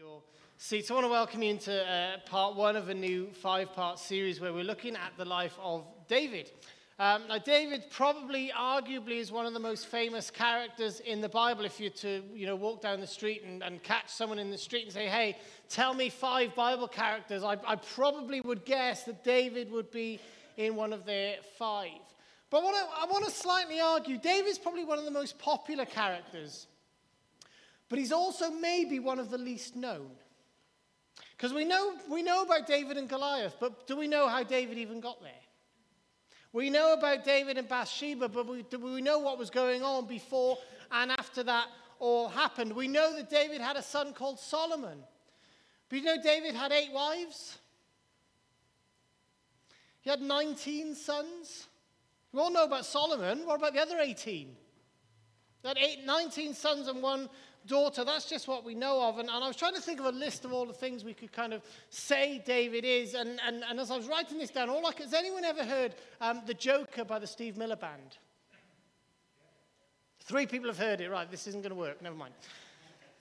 your seats. I want to welcome you into uh, part one of a new five part series where we're looking at the life of David. Um, now, David probably, arguably, is one of the most famous characters in the Bible. If you're to, you know, walk down the street and, and catch someone in the street and say, "Hey, tell me five Bible characters," I, I probably would guess that David would be in one of their five. But what I, I want to slightly argue, David's probably one of the most popular characters but he's also maybe one of the least known. Because we know, we know about David and Goliath, but do we know how David even got there? We know about David and Bathsheba, but we, do we know what was going on before and after that all happened? We know that David had a son called Solomon. But you know David had eight wives? He had 19 sons. We all know about Solomon. What about the other 18? That eight, 19 sons and one daughter. That's just what we know of. And, and, I was trying to think of a list of all the things we could kind of say David is. And, and, and as I was writing this down, all I could, has anyone ever heard um, The Joker by the Steve Miller Band? Three people have heard it. Right, this isn't going to work. Never mind.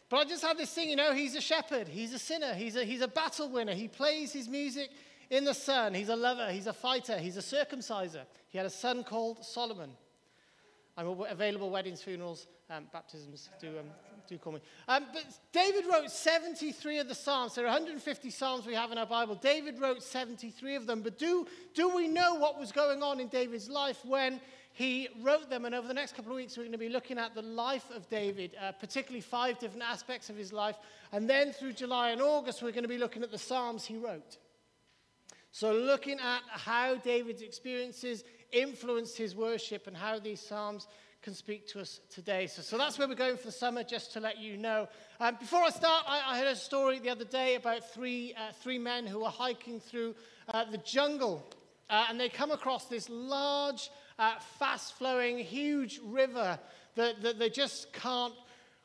But I just had this thing, you know, he's a shepherd, he's a sinner, he's a, he's a battle winner. He plays his music in the sun. He's a lover, he's a fighter, he's a circumciser. He had a son called Solomon. I'm available weddings, funerals, um, baptisms. Do, um, do call me. Um, but David wrote 73 of the Psalms. There are 150 Psalms we have in our Bible. David wrote 73 of them. But do, do we know what was going on in David's life when he wrote them? And over the next couple of weeks, we're going to be looking at the life of David, uh, particularly five different aspects of his life. And then through July and August, we're going to be looking at the Psalms he wrote. So, looking at how David's experiences influenced his worship and how these Psalms can speak to us today. So, so that's where we're going for the summer, just to let you know. Um, before I start, I, I, heard a story the other day about three, uh, three men who were hiking through uh, the jungle. Uh, and they come across this large, uh, fast flowing, huge river that, that they just can't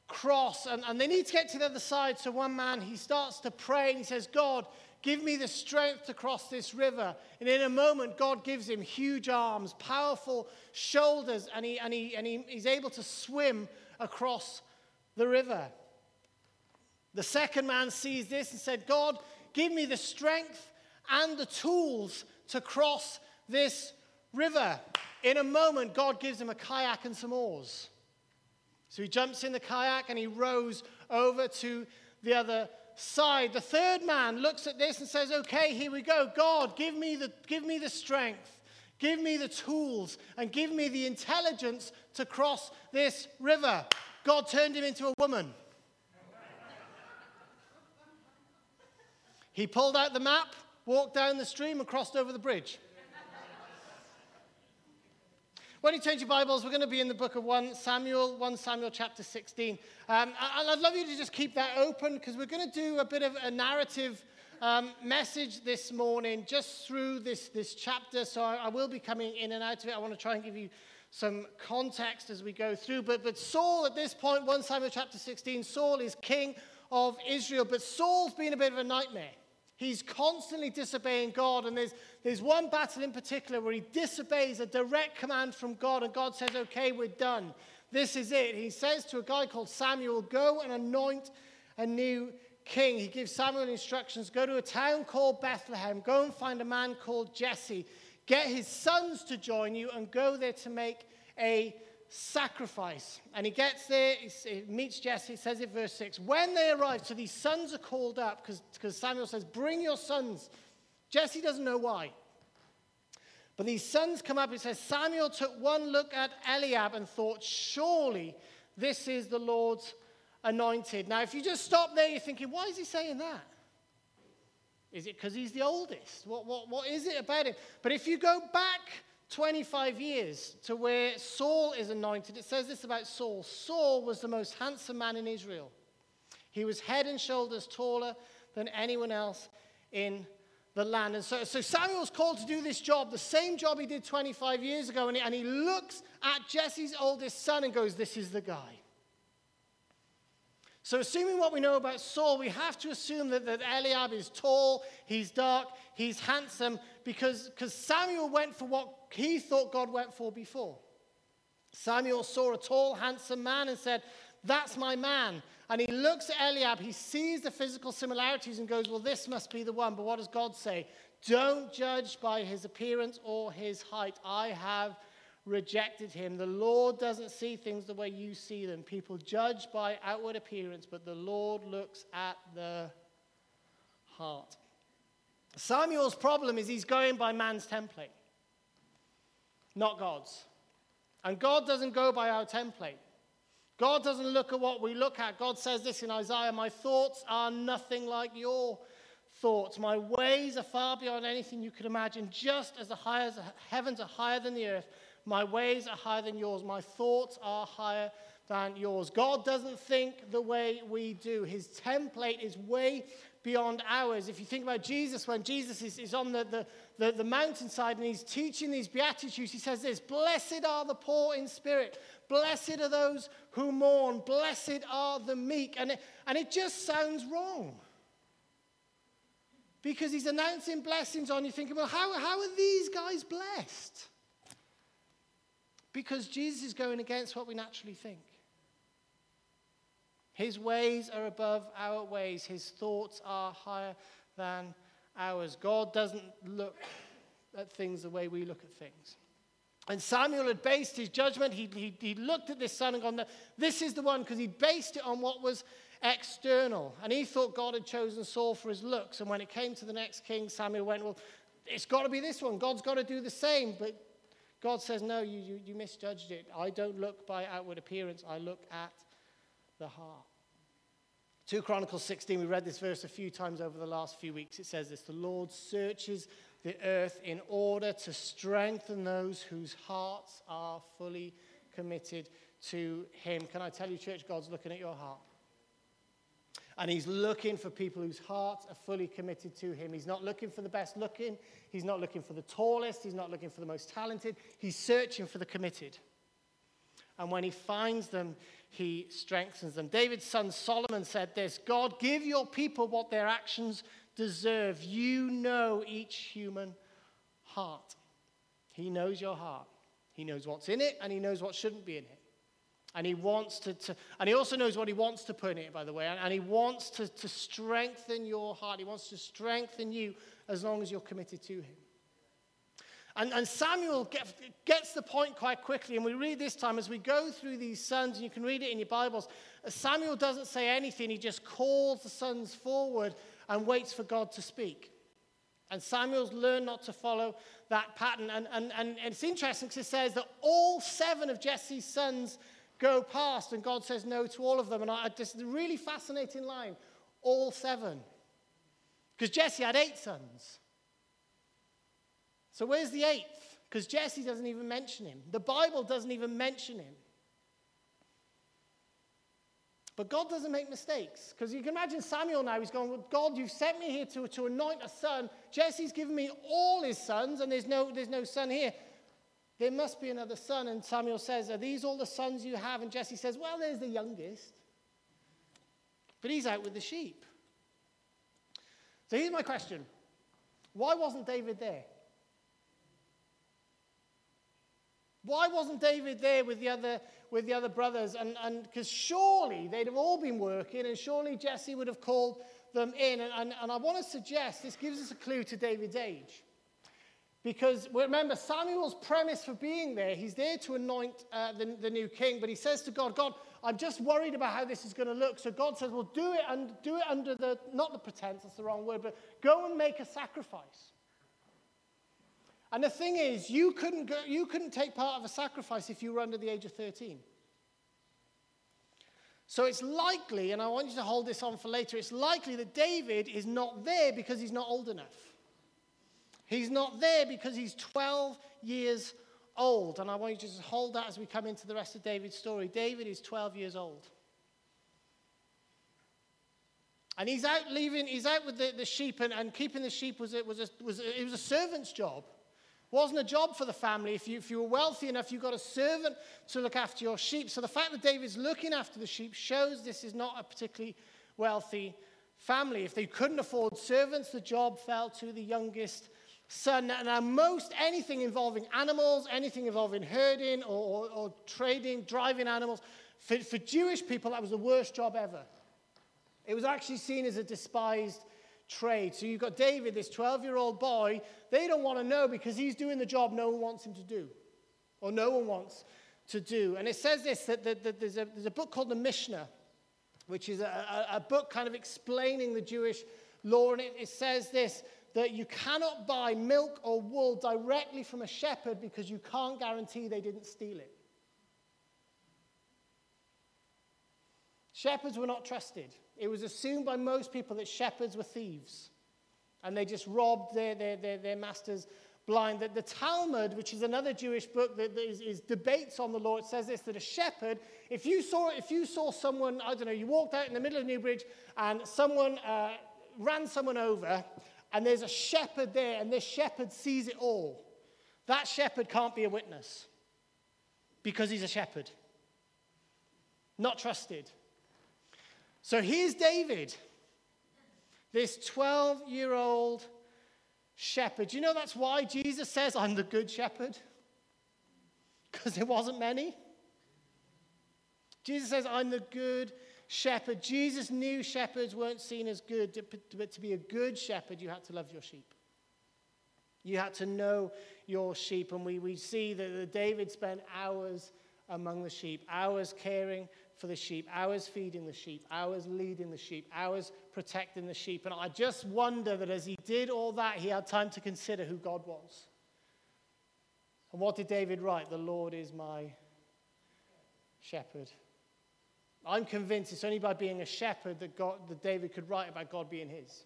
cross. And, and they need to get to the other side. So one man, he starts to pray and he says, God, Give me the strength to cross this river. And in a moment, God gives him huge arms, powerful shoulders, and, he, and, he, and he, he's able to swim across the river. The second man sees this and said, God, give me the strength and the tools to cross this river. In a moment, God gives him a kayak and some oars. So he jumps in the kayak and he rows over to the other side. The third man looks at this and says, Okay, here we go. God, give me the, give me the strength, give me the tools, and give me the intelligence to cross this river. God turned him into a woman. He pulled out the map, walked down the stream, and crossed over the bridge. When you change your Bibles, we're going to be in the book of 1 Samuel, 1 Samuel chapter 16. Um, I'd love you to just keep that open because we're going to do a bit of a narrative um, message this morning just through this, this chapter. So I, I, will be coming in and out of it. I want to try and give you some context as we go through. But, but Saul, at this point, 1 Samuel chapter 16, Saul is king of Israel. But Saul's been a bit of a nightmare. He's constantly disobeying God. And there's, there's one battle in particular where he disobeys a direct command from God, and God says, Okay, we're done. This is it. He says to a guy called Samuel, Go and anoint a new king. He gives Samuel instructions go to a town called Bethlehem, go and find a man called Jesse, get his sons to join you, and go there to make a sacrifice. And he gets there, he meets Jesse, says it verse 6. When they arrive, so these sons are called up because Samuel says, Bring your sons. Jesse doesn't know why. But these sons come up, it says, Samuel took one look at Eliab and thought, Surely this is the Lord's anointed. Now, if you just stop there, you're thinking, Why is he saying that? Is it because he's the oldest? What, what, what is it about him? But if you go back 25 years to where Saul is anointed, it says this about Saul Saul was the most handsome man in Israel. He was head and shoulders taller than anyone else in the land. And so, so Samuel's called to do this job, the same job he did 25 years ago. And he, and he looks at Jesse's oldest son and goes, This is the guy. So, assuming what we know about Saul, we have to assume that, that Eliab is tall, he's dark, he's handsome, because Samuel went for what he thought God went for before. Samuel saw a tall, handsome man and said, That's my man. And he looks at Eliab, he sees the physical similarities and goes, Well, this must be the one. But what does God say? Don't judge by his appearance or his height. I have rejected him. The Lord doesn't see things the way you see them. People judge by outward appearance, but the Lord looks at the heart. Samuel's problem is he's going by man's template, not God's. And God doesn't go by our template. God doesn't look at what we look at. God says this in Isaiah My thoughts are nothing like your thoughts. My ways are far beyond anything you could imagine. Just as the, heavens are higher than the earth, my ways are higher than yours. My thoughts are higher than yours. God doesn't think the way we do. His template is way beyond ours. If you think about Jesus, when Jesus is, is on the, the, the, the mountainside and he's teaching these Beatitudes, he says this Blessed are the poor in spirit, blessed are those who mourn, blessed are the meek. And it, and it just sounds wrong. Because he's announcing blessings on you, thinking, well, how, how are these guys blessed? Because Jesus is going against what we naturally think. His ways are above our ways, His thoughts are higher than ours. God doesn't look at things the way we look at things. And Samuel had based his judgment, he, he, he looked at this son and gone, This is the one, because he based it on what was external. And he thought God had chosen Saul for his looks. And when it came to the next king, Samuel went, Well, it's got to be this one. God's got to do the same. But God says, No, you, you, you misjudged it. I don't look by outward appearance, I look at the heart. 2 Chronicles 16, we read this verse a few times over the last few weeks. It says this The Lord searches the earth in order to strengthen those whose hearts are fully committed to Him. Can I tell you, church, God's looking at your heart. And He's looking for people whose hearts are fully committed to Him. He's not looking for the best looking, He's not looking for the tallest, He's not looking for the most talented. He's searching for the committed. And when He finds them, he strengthens them. David's son Solomon said this God, give your people what their actions deserve. You know each human heart. He knows your heart. He knows what's in it and he knows what shouldn't be in it. And he wants to, to and he also knows what he wants to put in it, by the way. And, and he wants to, to strengthen your heart. He wants to strengthen you as long as you're committed to him. And, and Samuel get, gets the point quite quickly. And we read this time as we go through these sons, and you can read it in your Bibles. Samuel doesn't say anything, he just calls the sons forward and waits for God to speak. And Samuel's learned not to follow that pattern. And, and, and it's interesting because it says that all seven of Jesse's sons go past, and God says no to all of them. And I, just really fascinating line all seven. Because Jesse had eight sons. So where's the eighth? Because Jesse doesn't even mention him. The Bible doesn't even mention him. But God doesn't make mistakes. Because you can imagine Samuel now, he's going, well, God, you've sent me here to, to anoint a son. Jesse's given me all his sons, and there's no, there's no son here. There must be another son. And Samuel says, Are these all the sons you have? And Jesse says, Well, there's the youngest. But he's out with the sheep. So here's my question Why wasn't David there? Why wasn't David there with the other, with the other brothers? And because surely they'd have all been working, and surely Jesse would have called them in. And, and, and I want to suggest this gives us a clue to David's age. Because remember, Samuel's premise for being there, he's there to anoint uh, the, the new king, but he says to God, God, I'm just worried about how this is going to look. So God says, Well, do it, and do it under the, not the pretense, that's the wrong word, but go and make a sacrifice. And the thing is, you couldn't, go, you couldn't take part of a sacrifice if you were under the age of 13. So it's likely, and I want you to hold this on for later, it's likely that David is not there because he's not old enough. He's not there because he's 12 years old. And I want you to just hold that as we come into the rest of David's story. David is 12 years old. And he's out leaving, he's out with the, the sheep, and, and keeping the sheep was, it was, a, was a, it was a servant's job wasn't a job for the family. If you, if you were wealthy enough, you got a servant to look after your sheep. So the fact that David's looking after the sheep shows this is not a particularly wealthy family. If they couldn't afford servants, the job fell to the youngest son. Now, most anything involving animals, anything involving herding or, or, or trading, driving animals, for, for Jewish people, that was the worst job ever. It was actually seen as a despised trade. So you've got David, this 12 year old boy. They don't want to know because he's doing the job no one wants him to do, or no one wants to do. And it says this that, that, that there's, a, there's a book called the Mishnah, which is a, a, a book kind of explaining the Jewish law. And it, it says this that you cannot buy milk or wool directly from a shepherd because you can't guarantee they didn't steal it. Shepherds were not trusted. It was assumed by most people that shepherds were thieves and they just robbed their, their, their, their masters blind. The, the Talmud, which is another Jewish book that, that is, is, debates on the law, it says this that a shepherd, if you saw, if you saw someone, I don't know, you walked out in the middle of Newbridge and someone uh, ran someone over and there's a shepherd there and this shepherd sees it all, that shepherd can't be a witness because he's a shepherd. Not trusted. So here's David, this 12 year old shepherd. You know that's why Jesus says, I'm the good shepherd? Because there wasn't many. Jesus says, I'm the good shepherd. Jesus knew shepherds weren't seen as good, but to be a good shepherd, you had to love your sheep. You had to know your sheep. And we, we see that David spent hours among the sheep, hours caring for the sheep, hours feeding the sheep, hours leading the sheep, hours protecting the sheep. And I just wonder that as he did all that, he had time to consider who God was. And what did David write? The Lord is my shepherd. I'm convinced it's only by being a shepherd that, God, that David could write about God being his.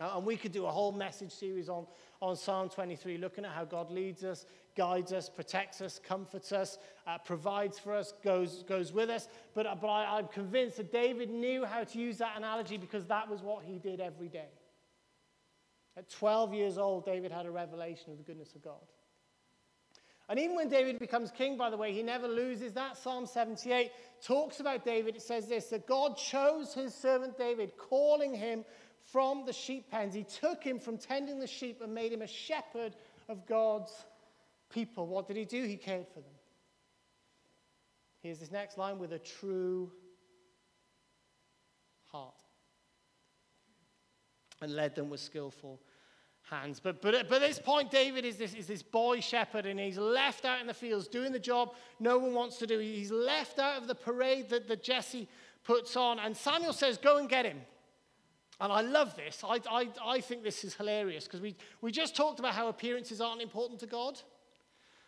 And we could do a whole message series on, on Psalm 23, looking at how God leads us, guides us, protects us, comforts us, uh, provides for us, goes, goes with us. But, uh, but I, I'm convinced that David knew how to use that analogy because that was what he did every day. At 12 years old, David had a revelation of the goodness of God. And even when David becomes king, by the way, he never loses that. Psalm 78 talks about David. It says this that God chose his servant David, calling him from the sheep pens. He took him from tending the sheep and made him a shepherd of God's people. What did he do? He cared for them. Here's this next line with a true heart and led them with skillful hands. But, but, but at this point, David is this, is this boy shepherd, and he's left out in the fields doing the job no one wants to do. He's left out of the parade that, that Jesse puts on. And Samuel says, Go and get him. And I love this. I, I, I think this is hilarious because we, we just talked about how appearances aren't important to God.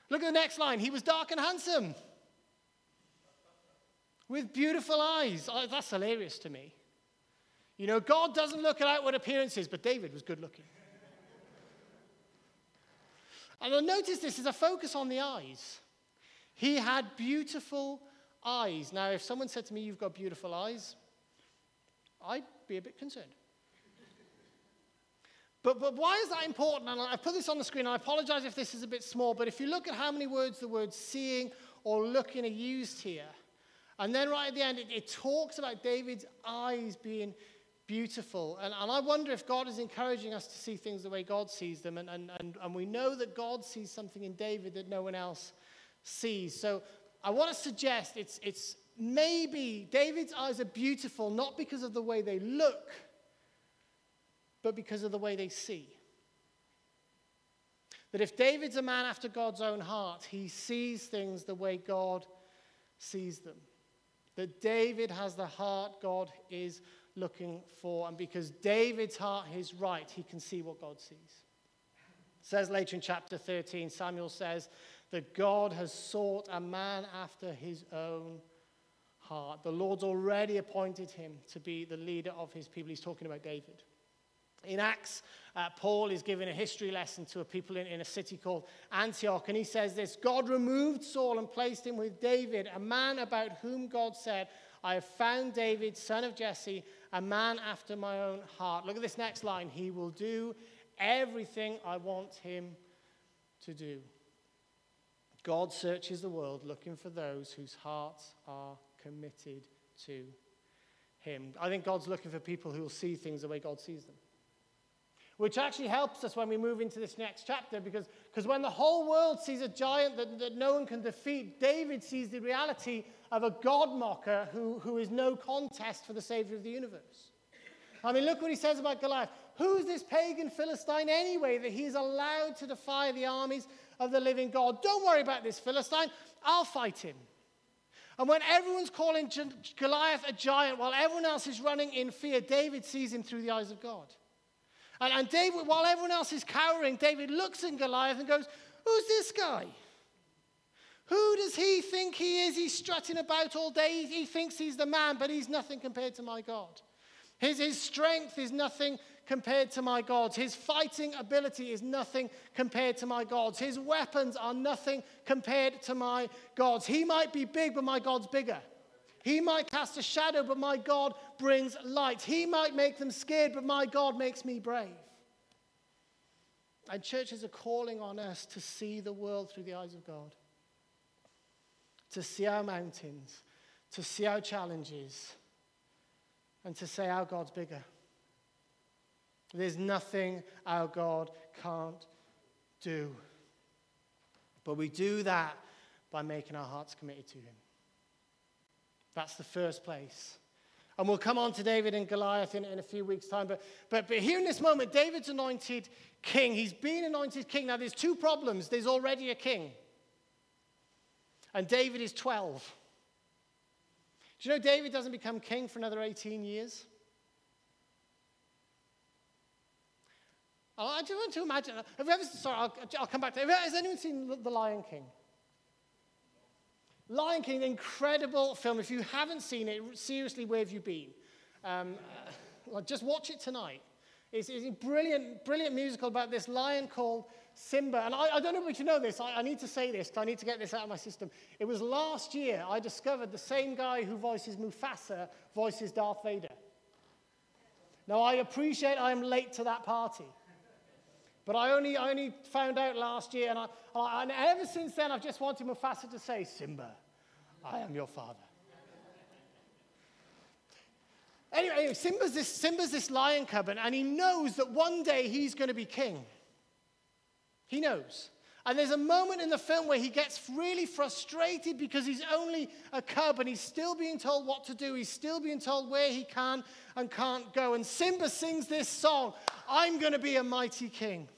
Look at the next line. He was dark and handsome with beautiful eyes. Oh, that's hilarious to me. You know, God doesn't look at outward appearances, but David was good looking. And I'll notice this is a focus on the eyes. He had beautiful eyes. Now, if someone said to me, You've got beautiful eyes, I'd be a bit concerned. But, but why is that important? And I put this on the screen. I apologize if this is a bit small, but if you look at how many words the words seeing or looking are used here, and then right at the end, it, it talks about David's eyes being beautiful. And, and I wonder if God is encouraging us to see things the way God sees them. And, and, and, and we know that God sees something in David that no one else sees. So I want to suggest it's, it's maybe David's eyes are beautiful not because of the way they look but because of the way they see. That if David's a man after God's own heart, he sees things the way God sees them. That David has the heart God is looking for. And because David's heart is right, he can see what God sees. It says later in chapter 13, Samuel says that God has sought a man after his own heart. The Lord's already appointed him to be the leader of his people. He's talking about David. In Acts, uh, Paul is giving a history lesson to a people in, in a city called Antioch, and he says this God removed Saul and placed him with David, a man about whom God said, I have found David, son of Jesse, a man after my own heart. Look at this next line. He will do everything I want him to do. God searches the world looking for those whose hearts are committed to him. I think God's looking for people who will see things the way God sees them which actually helps us when we move into this next chapter because because when the whole world sees a giant that, that no one can defeat, David sees the reality of a God mocker who, who is no contest for the Savior of the universe. I mean, look what he says about Goliath. Who's this pagan Philistine anyway that he's allowed to defy the armies of the living God? Don't worry about this Philistine. I'll fight him. And when everyone's calling Goliath a giant while everyone else is running in fear, David sees him through the eyes of God. And, and David, while everyone else is cowering, David looks at Goliath and goes, Who's this guy? Who does he think he is? He's strutting about all day. He thinks he's the man, but he's nothing compared to my God. His, his strength is nothing compared to my God's. His fighting ability is nothing compared to my God's. His weapons are nothing compared to my God's. He might be big, but my God's bigger. He might cast a shadow, but my God brings light. He might make them scared, but my God makes me brave. And churches are calling on us to see the world through the eyes of God to see our mountains, to see our challenges, and to say our God's bigger. There's nothing our God can't do. But we do that by making our hearts committed to Him. That's the first place. And we'll come on to David and Goliath in, in a few weeks' time. But, but, but here in this moment, David's anointed king. He's been anointed king. Now, there's two problems. There's already a king and David is 12. Do you know David doesn't become king for another 18 years? I just want to imagine. Have you ever, sorry, I'll, I'll come back to. Has anyone seen The Lion King? Lion King, incredible film. If you haven't seen it, seriously, where have you been? Um, uh, just watch it tonight. It's, it's, a brilliant, brilliant musical about this lion called Simba. And I, I don't know if you know this. I, I need to say this I need to get this out of my system. It was last year I discovered the same guy who voices Mufasa voices Darth Vader. Now, I appreciate I'm late to that party. But I only, I only found out last year, and, I, and ever since then, I've just wanted Mufasa to say, Simba, I am your father. Anyway, Simba's, this, Simba's this lion cub, and he knows that one day he's going to be king. He knows. And there's a moment in the film where he gets really frustrated because he's only a cub and he's still being told what to do. He's still being told where he can and can't go. And Simba sings this song I'm going to be a mighty king.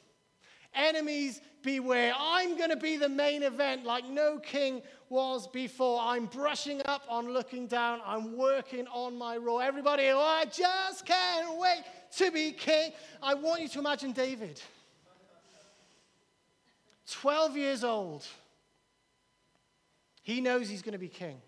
Enemies beware. I'm going to be the main event like no king was before. I'm brushing up on looking down. I'm working on my roar. Everybody, oh, I just can't wait to be king. I want you to imagine David. 12 years old. He knows he's going to be king.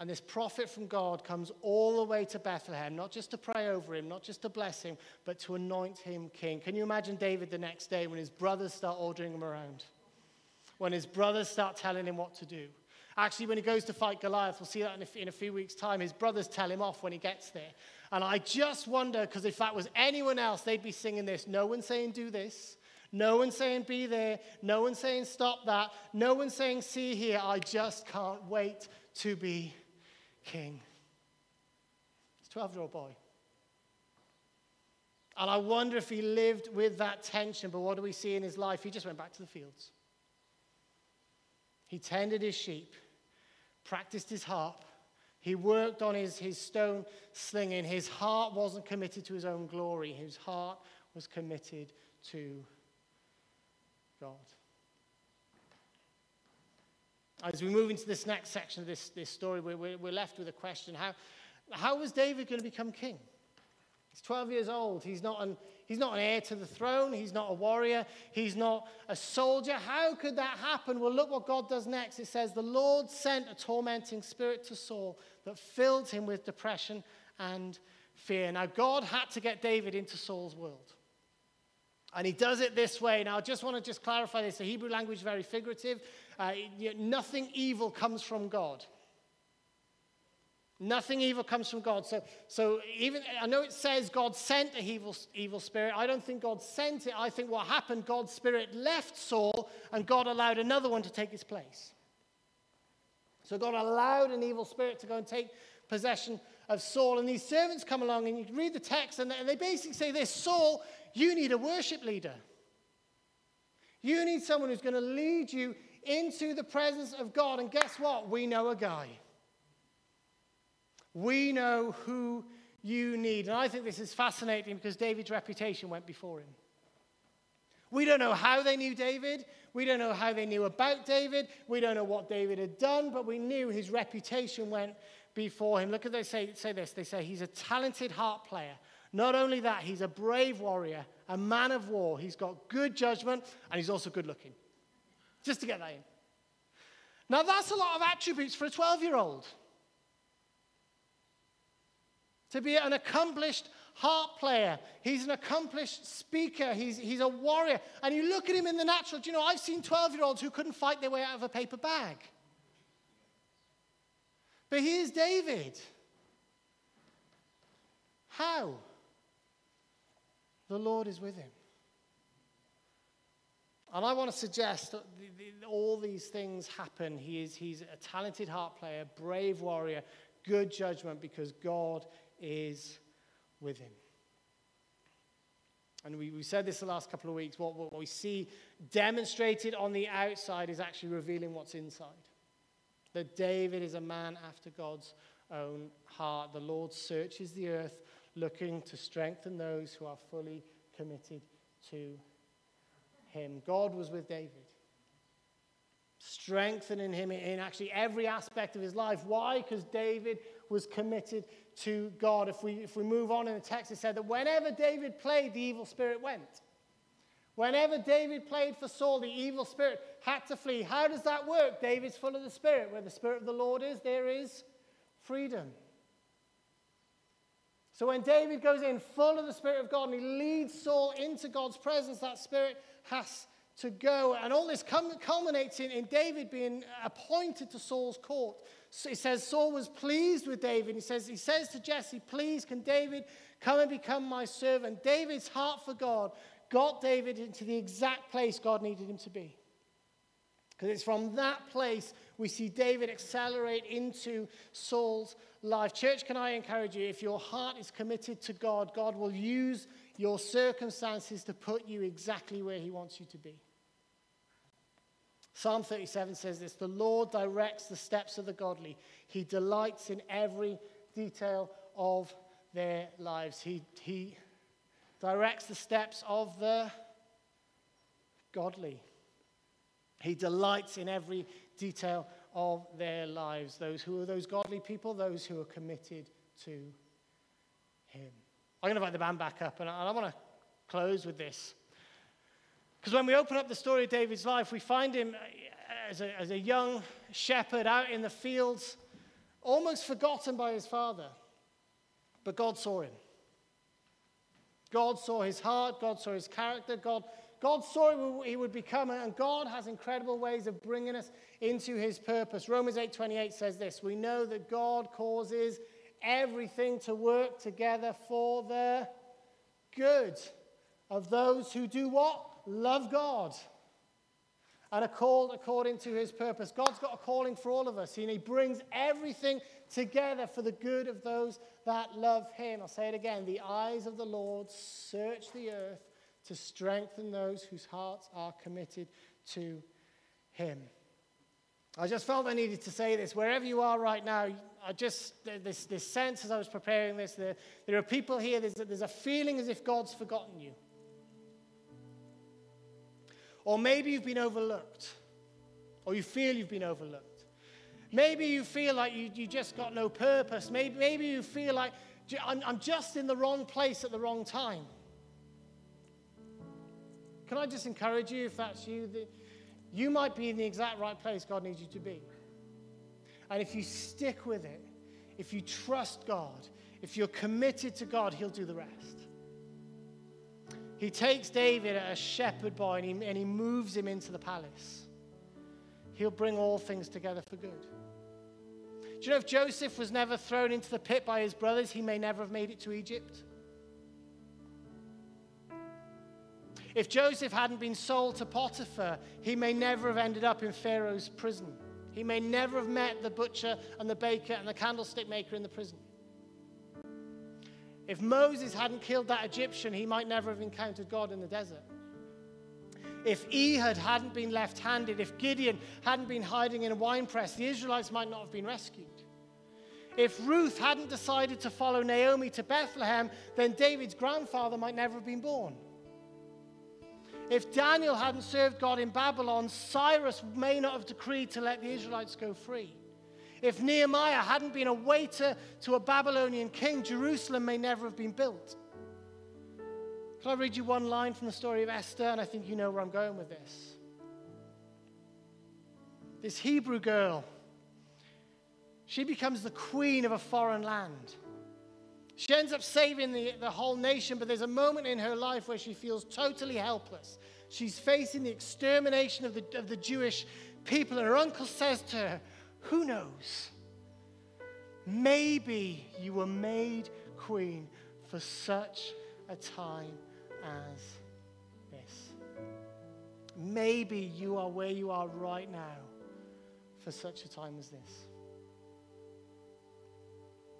And this prophet from God comes all the way to Bethlehem, not just to pray over him, not just to bless him, but to anoint him king. Can you imagine David the next day when his brothers start ordering him around? When his brothers start telling him what to do? Actually, when he goes to fight Goliath, we'll see that in a, in a few weeks' time, his brothers tell him off when he gets there. And I just wonder, because if that was anyone else, they'd be singing this. No one saying, do this. No one saying, be there. No one saying, stop that. No one saying, see here. I just can't wait to be king. It's a 12 year old boy. And I wonder if he lived with that tension, but what do we see in his life? He just went back to the fields. He tended his sheep practiced his harp. He worked on his, his stone slinging. His heart wasn't committed to his own glory, his heart was committed to God. As we move into this next section of this, this story, we're, we're left with a question how, how was David going to become king? He's 12 years old. He's not, an, he's not an heir to the throne. He's not a warrior. He's not a soldier. How could that happen? Well, look what God does next. It says, The Lord sent a tormenting spirit to Saul that filled him with depression and fear. Now, God had to get David into Saul's world. And he does it this way. Now, I just want to just clarify this. The Hebrew language is very figurative. Uh, nothing evil comes from God. Nothing evil comes from God. So, so even I know it says God sent a evil, evil spirit. I don't think God sent it. I think what happened, God's spirit left Saul and God allowed another one to take his place. So God allowed an evil spirit to go and take possession of Saul. And these servants come along and you read the text and they basically say this Saul, you need a worship leader. You need someone who's going to lead you into the presence of God. And guess what? We know a guy. We know who you need. And I think this is fascinating because David's reputation went before him. We don't know how they knew David. We don't know how they knew about David. We don't know what David had done, but we knew his reputation went before him. Look at they say, say this. They say he's a talented harp player. Not only that, he's a brave warrior, a man of war. He's got good judgment, and he's also good looking. Just to get that in. Now, that's a lot of attributes for a 12 year old. To be an accomplished harp player, he's an accomplished speaker, he's, he's a warrior. And you look at him in the natural, do you know, I've seen 12 year olds who couldn't fight their way out of a paper bag. But here's David. How? The Lord is with him. And I want to suggest that all these things happen. He is, he's a talented harp player, brave warrior, good judgment because God is with him. And we, we said this the last couple of weeks. What, what we see demonstrated on the outside is actually revealing what's inside. That David is a man after God's own heart. The Lord searches the earth looking to strengthen those who are fully committed to him. God was with David, strengthening him in actually every aspect of his life. Why? Because David was committed to God. If we, if we move on in the text, it said that whenever David played, the evil spirit went. Whenever David played for Saul, the evil spirit had to flee. How does that work? David's full of the Spirit. Where the Spirit of the Lord is, there is freedom. So when David goes in full of the Spirit of God and he leads Saul into God's presence, that Spirit has to go. And all this culminates in, in David being appointed to Saul's court. So it says Saul was pleased with David. He says, he says to Jesse, Please, can David come and become my servant? David's heart for God got David into the exact place God needed him to be. Because it's from that place we see David accelerate into Saul's life. Church, can I encourage you? If your heart is committed to God, God will use your circumstances to put you exactly where He wants you to be. Psalm 37 says this The Lord directs the steps of the godly, He delights in every detail of their lives. He, he directs the steps of the godly. He delights in every detail of their lives. Those who are those godly people, those who are committed to Him. I'm going to invite the band back up, and I, I want to close with this. Because when we open up the story of David's life, we find him uh, as a, as a young shepherd out in the fields, almost forgotten by his father. But God saw him. God saw his heart, God saw his character, God, God saw he would become, and God has incredible ways of bringing us into his purpose. Romans 8:28 says this, we know that God causes everything to work together for the good of those who do what? love God and are called according to his purpose. God's got a calling for all of us, and he brings everything together for the good of those that love him. I'll say it again the eyes of the Lord search the earth to strengthen those whose hearts are committed to him. I just felt I needed to say this. Wherever you are right now, I just, this, this sense as I was preparing this, there, there are people here, there's, there's a feeling as if God's forgotten you. Or maybe you've been overlooked, or you feel you've been overlooked. Maybe you feel like you, you just got no purpose. Maybe, maybe you feel like I'm, I'm just in the wrong place at the wrong time. Can I just encourage you, if that's you, you might be in the exact right place God needs you to be. And if you stick with it, if you trust God, if you're committed to God, He'll do the rest. He takes David, a shepherd boy, and he, and he moves him into the palace. He'll bring all things together for good. Do you know if Joseph was never thrown into the pit by his brothers, he may never have made it to Egypt? If Joseph hadn't been sold to Potiphar, he may never have ended up in Pharaoh's prison. He may never have met the butcher and the baker and the candlestick maker in the prison. If Moses hadn't killed that Egyptian, he might never have encountered God in the desert. If Ehud hadn't been left handed, if Gideon hadn't been hiding in a wine press, the Israelites might not have been rescued. If Ruth hadn't decided to follow Naomi to Bethlehem, then David's grandfather might never have been born. If Daniel hadn't served God in Babylon, Cyrus may not have decreed to let the Israelites go free. If Nehemiah hadn't been a waiter to a Babylonian king, Jerusalem may never have been built. Can I read you one line from the story of Esther? And I think you know where I'm going with this. This Hebrew girl, she becomes the queen of a foreign land. She ends up saving the, the whole nation, but there's a moment in her life where she feels totally helpless. She's facing the extermination of the, of the Jewish people, and her uncle says to her, Who knows? Maybe you were made queen for such a time as this. Maybe you are where you are right now for such a time as this.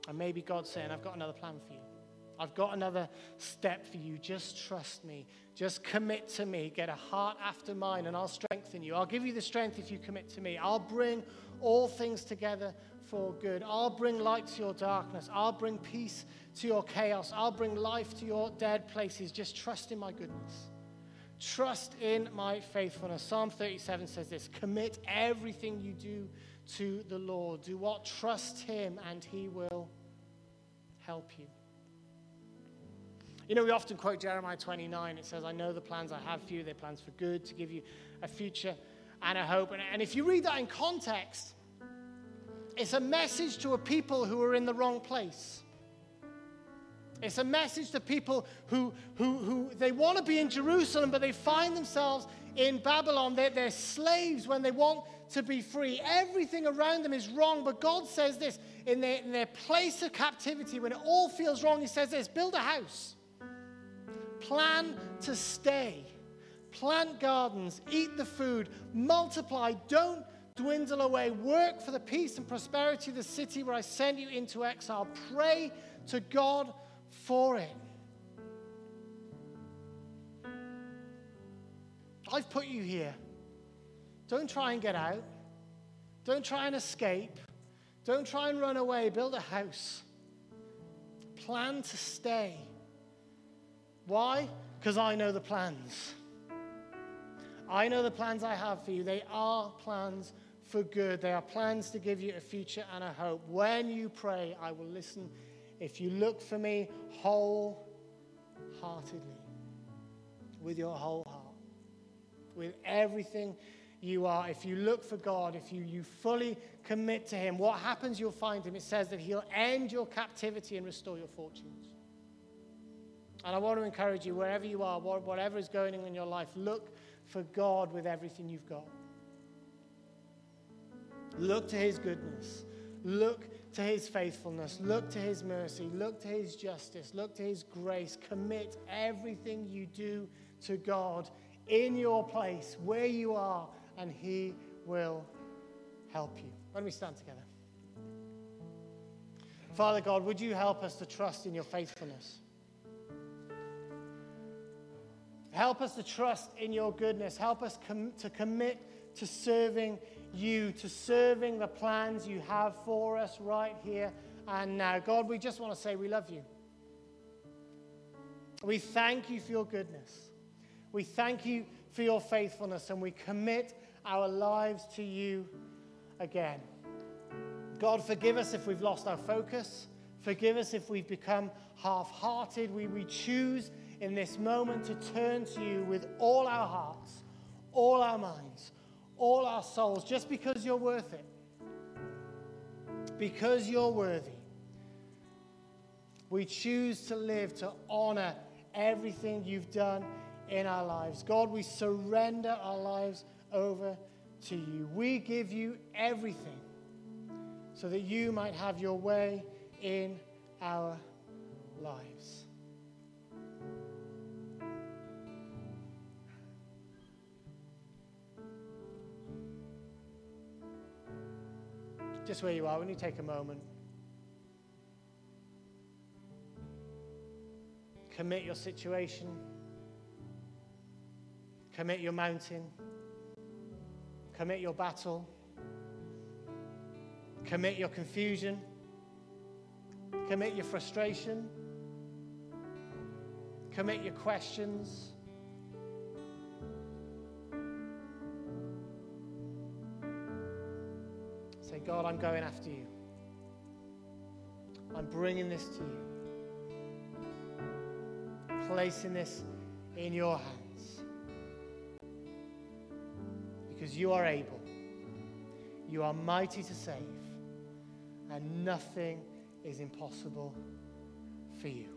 And maybe God's saying, I've got another plan for you. I've got another step for you. Just trust me. Just commit to me. Get a heart after mine, and I'll strengthen you. I'll give you the strength if you commit to me. I'll bring all things together for good. I'll bring light to your darkness. I'll bring peace to your chaos. I'll bring life to your dead places. Just trust in my goodness. Trust in my faithfulness. Psalm 37 says this Commit everything you do to the Lord. Do what? Trust Him, and He will help you. You know, we often quote Jeremiah 29. It says, I know the plans I have for you. They're plans for good, to give you a future and a hope. And, and if you read that in context, it's a message to a people who are in the wrong place. It's a message to people who, who, who they want to be in Jerusalem, but they find themselves in Babylon. They're, they're slaves when they want to be free. Everything around them is wrong, but God says this in their, in their place of captivity, when it all feels wrong, He says this build a house, plan to stay, plant gardens, eat the food, multiply, don't dwindle away, work for the peace and prosperity of the city where I send you into exile. Pray to God for it. I've put you here. Don't try and get out. Don't try and escape. Don't try and run away. Build a house. Plan to stay. Why? Because I know the plans. I know the plans I have for you. They are plans for good. They are plans to give you a future and a hope. When you pray, I will listen if you look for me wholeheartedly, with your whole heart, with everything you are, if you look for God, if you, you fully commit to Him, what happens? You'll find Him. It says that He'll end your captivity and restore your fortunes. And I want to encourage you, wherever you are, whatever is going on in your life, look for God with everything you've got. Look to His goodness. Look to his faithfulness, look to his mercy, look to his justice, look to his grace. Commit everything you do to God in your place, where you are, and he will help you. Why don't we stand together? Father God, would you help us to trust in your faithfulness? Help us to trust in your goodness. Help us com- to commit to serving you, to serving the plans you have for us right here and now. God, we just want to say we love you. We thank you for your goodness. We thank you for your faithfulness, and we commit our lives to you again. God, forgive us if we've lost our focus. Forgive us if we've become half hearted. We, we choose in this moment to turn to you with all our hearts, all our minds, all our souls just because you're worth it. Because you're worthy. We choose to live to honor everything you've done in our lives. God, we surrender our lives over to you. We give you everything so that you might have your way in our lives. Just where you are, when you take a moment, commit your situation, Commit your mountain. Commit your battle. Commit your confusion. Commit your frustration. Commit your questions. God, I'm going after you. I'm bringing this to you. Placing this in your hands. Because you are able. You are mighty to save. And nothing is impossible for you.